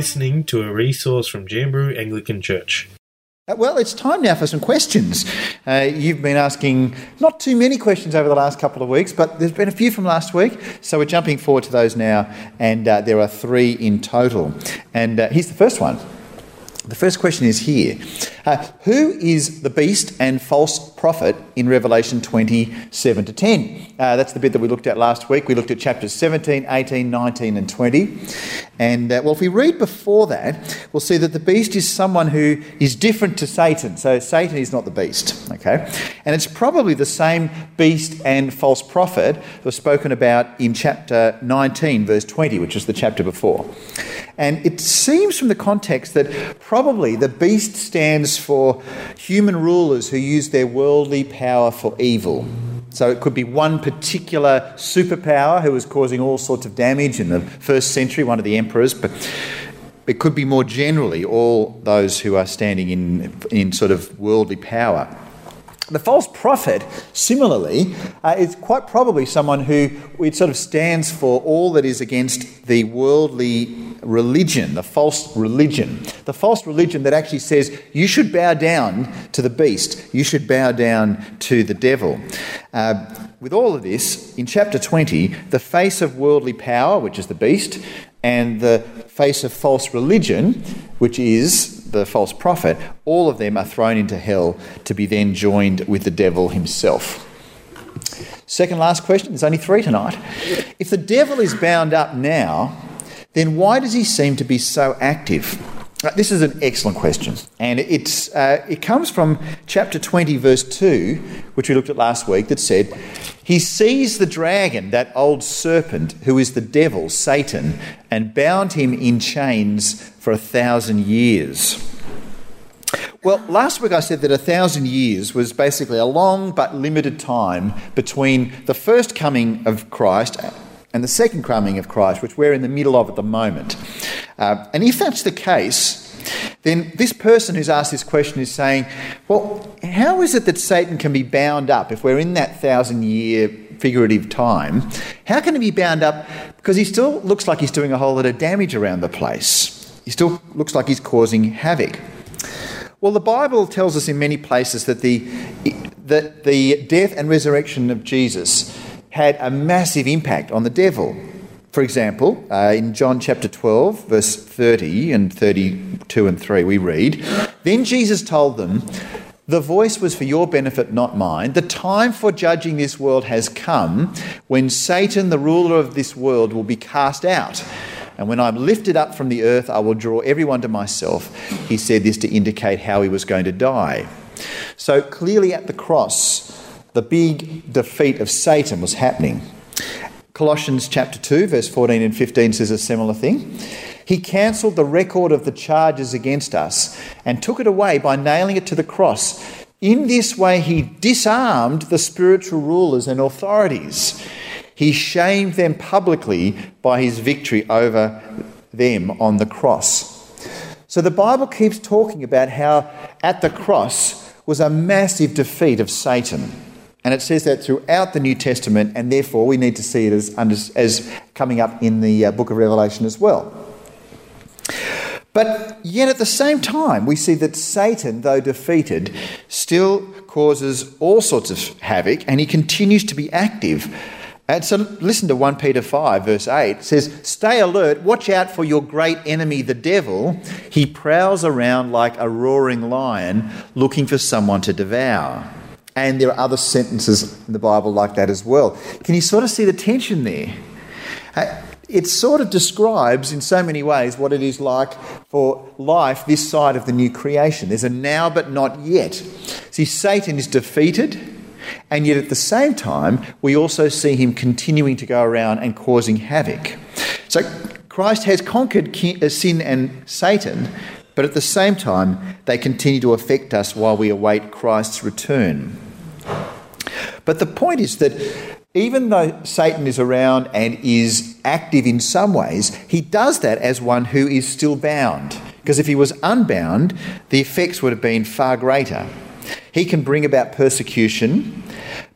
listening to a resource from Jamberoo Anglican Church. Uh, Well, it's time now for some questions. Uh, you've been asking not too many questions over the last couple of weeks, but there's been a few from last week, so we're jumping forward to those now, and uh, there are three in total. And uh, here's the first one. The first question is here uh, Who is the beast and false prophet in Revelation 27 to 10? Uh, that's the bit that we looked at last week. We looked at chapters 17, 18, 19, and 20. And uh, well, if we read before that, we'll see that the beast is someone who is different to Satan. So Satan is not the beast, okay? And it's probably the same beast and false prophet that was spoken about in chapter 19, verse 20, which is the chapter before. And it seems from the context that probably the beast stands for human rulers who use their worldly power for evil. So it could be one particular superpower who was causing all sorts of damage in the first century, one of the emperors, but it could be more generally all those who are standing in, in sort of worldly power. The false prophet, similarly, uh, is quite probably someone who it sort of stands for all that is against the worldly religion, the false religion. The false religion that actually says you should bow down to the beast, you should bow down to the devil. Uh, with all of this, in chapter 20, the face of worldly power, which is the beast, and the face of false religion, which is the false prophet, all of them are thrown into hell to be then joined with the devil himself. Second last question, there's only three tonight. If the devil is bound up now, then why does he seem to be so active? Uh, This is an excellent question, and it's, uh, it comes from chapter 20, verse 2, which we looked at last week, that said, He seized the dragon, that old serpent, who is the devil, Satan, and bound him in chains for a thousand years. Well, last week I said that a thousand years was basically a long but limited time between the first coming of Christ and the second coming of Christ, which we're in the middle of at the moment. Uh, and if that's the case, then this person who's asked this question is saying, well, how is it that Satan can be bound up if we're in that thousand year figurative time? How can he be bound up? Because he still looks like he's doing a whole lot of damage around the place. He still looks like he's causing havoc. Well, the Bible tells us in many places that the, that the death and resurrection of Jesus had a massive impact on the devil. For example, uh, in John chapter 12, verse 30 and 32 and 3, we read Then Jesus told them, The voice was for your benefit, not mine. The time for judging this world has come when Satan, the ruler of this world, will be cast out. And when I'm lifted up from the earth, I will draw everyone to myself. He said this to indicate how he was going to die. So clearly at the cross, the big defeat of Satan was happening. Colossians chapter 2, verse 14 and 15 says a similar thing. He cancelled the record of the charges against us and took it away by nailing it to the cross. In this way, he disarmed the spiritual rulers and authorities. He shamed them publicly by his victory over them on the cross. So the Bible keeps talking about how at the cross was a massive defeat of Satan. And it says that throughout the New Testament, and therefore we need to see it as, under, as coming up in the uh, book of Revelation as well. But yet at the same time, we see that Satan, though defeated, still causes all sorts of havoc and he continues to be active. And so listen to 1 Peter 5, verse 8. It says, Stay alert, watch out for your great enemy, the devil. He prowls around like a roaring lion looking for someone to devour. And there are other sentences in the Bible like that as well. Can you sort of see the tension there? Uh, It sort of describes, in so many ways, what it is like for life this side of the new creation. There's a now but not yet. See, Satan is defeated, and yet at the same time, we also see him continuing to go around and causing havoc. So Christ has conquered uh, sin and Satan, but at the same time, they continue to affect us while we await Christ's return. But the point is that even though Satan is around and is active in some ways, he does that as one who is still bound. Because if he was unbound, the effects would have been far greater. He can bring about persecution,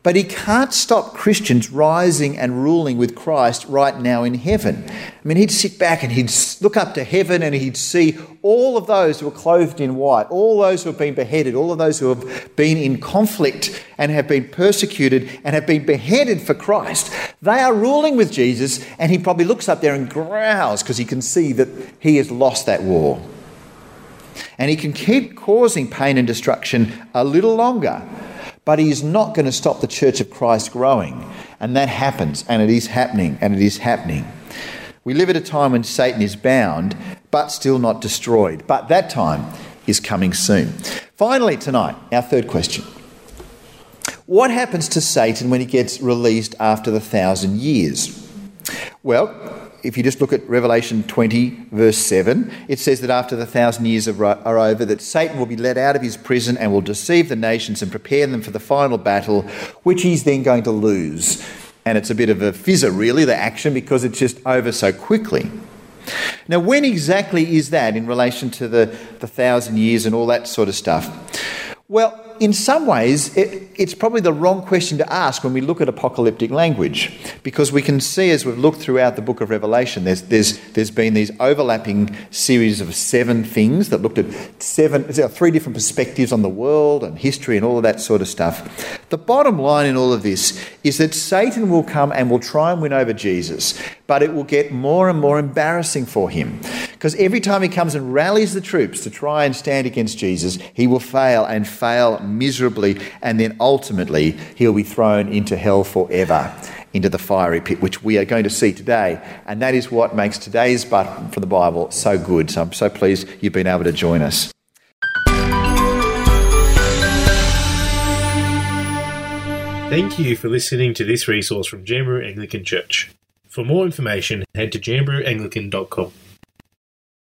but he can't stop Christians rising and ruling with Christ right now in heaven. I mean, he'd sit back and he'd look up to heaven and he'd see all of those who are clothed in white, all those who have been beheaded, all of those who have been in conflict and have been persecuted and have been beheaded for Christ. They are ruling with Jesus, and he probably looks up there and growls because he can see that he has lost that war. And he can keep causing pain and destruction a little longer, but he is not going to stop the church of Christ growing. And that happens, and it is happening, and it is happening. We live at a time when Satan is bound, but still not destroyed. But that time is coming soon. Finally, tonight, our third question What happens to Satan when he gets released after the thousand years? Well, if you just look at Revelation 20, verse 7, it says that after the thousand years are over, that Satan will be let out of his prison and will deceive the nations and prepare them for the final battle, which he's then going to lose. And it's a bit of a fizzer, really, the action, because it's just over so quickly. Now, when exactly is that in relation to the, the thousand years and all that sort of stuff? Well, in some ways, it, it's probably the wrong question to ask when we look at apocalyptic language, because we can see as we've looked throughout the book of Revelation, there's, there's, there's been these overlapping series of seven things that looked at seven, three different perspectives on the world and history and all of that sort of stuff. The bottom line in all of this is that Satan will come and will try and win over Jesus, but it will get more and more embarrassing for him. Because every time he comes and rallies the troops to try and stand against Jesus, he will fail and fail miserably, and then ultimately he'll be thrown into hell forever, into the fiery pit, which we are going to see today. And that is what makes today's button from the Bible so good. So I'm so pleased you've been able to join us. Thank you for listening to this resource from Jamberoo Anglican Church. For more information, head to jamberooanglican.com.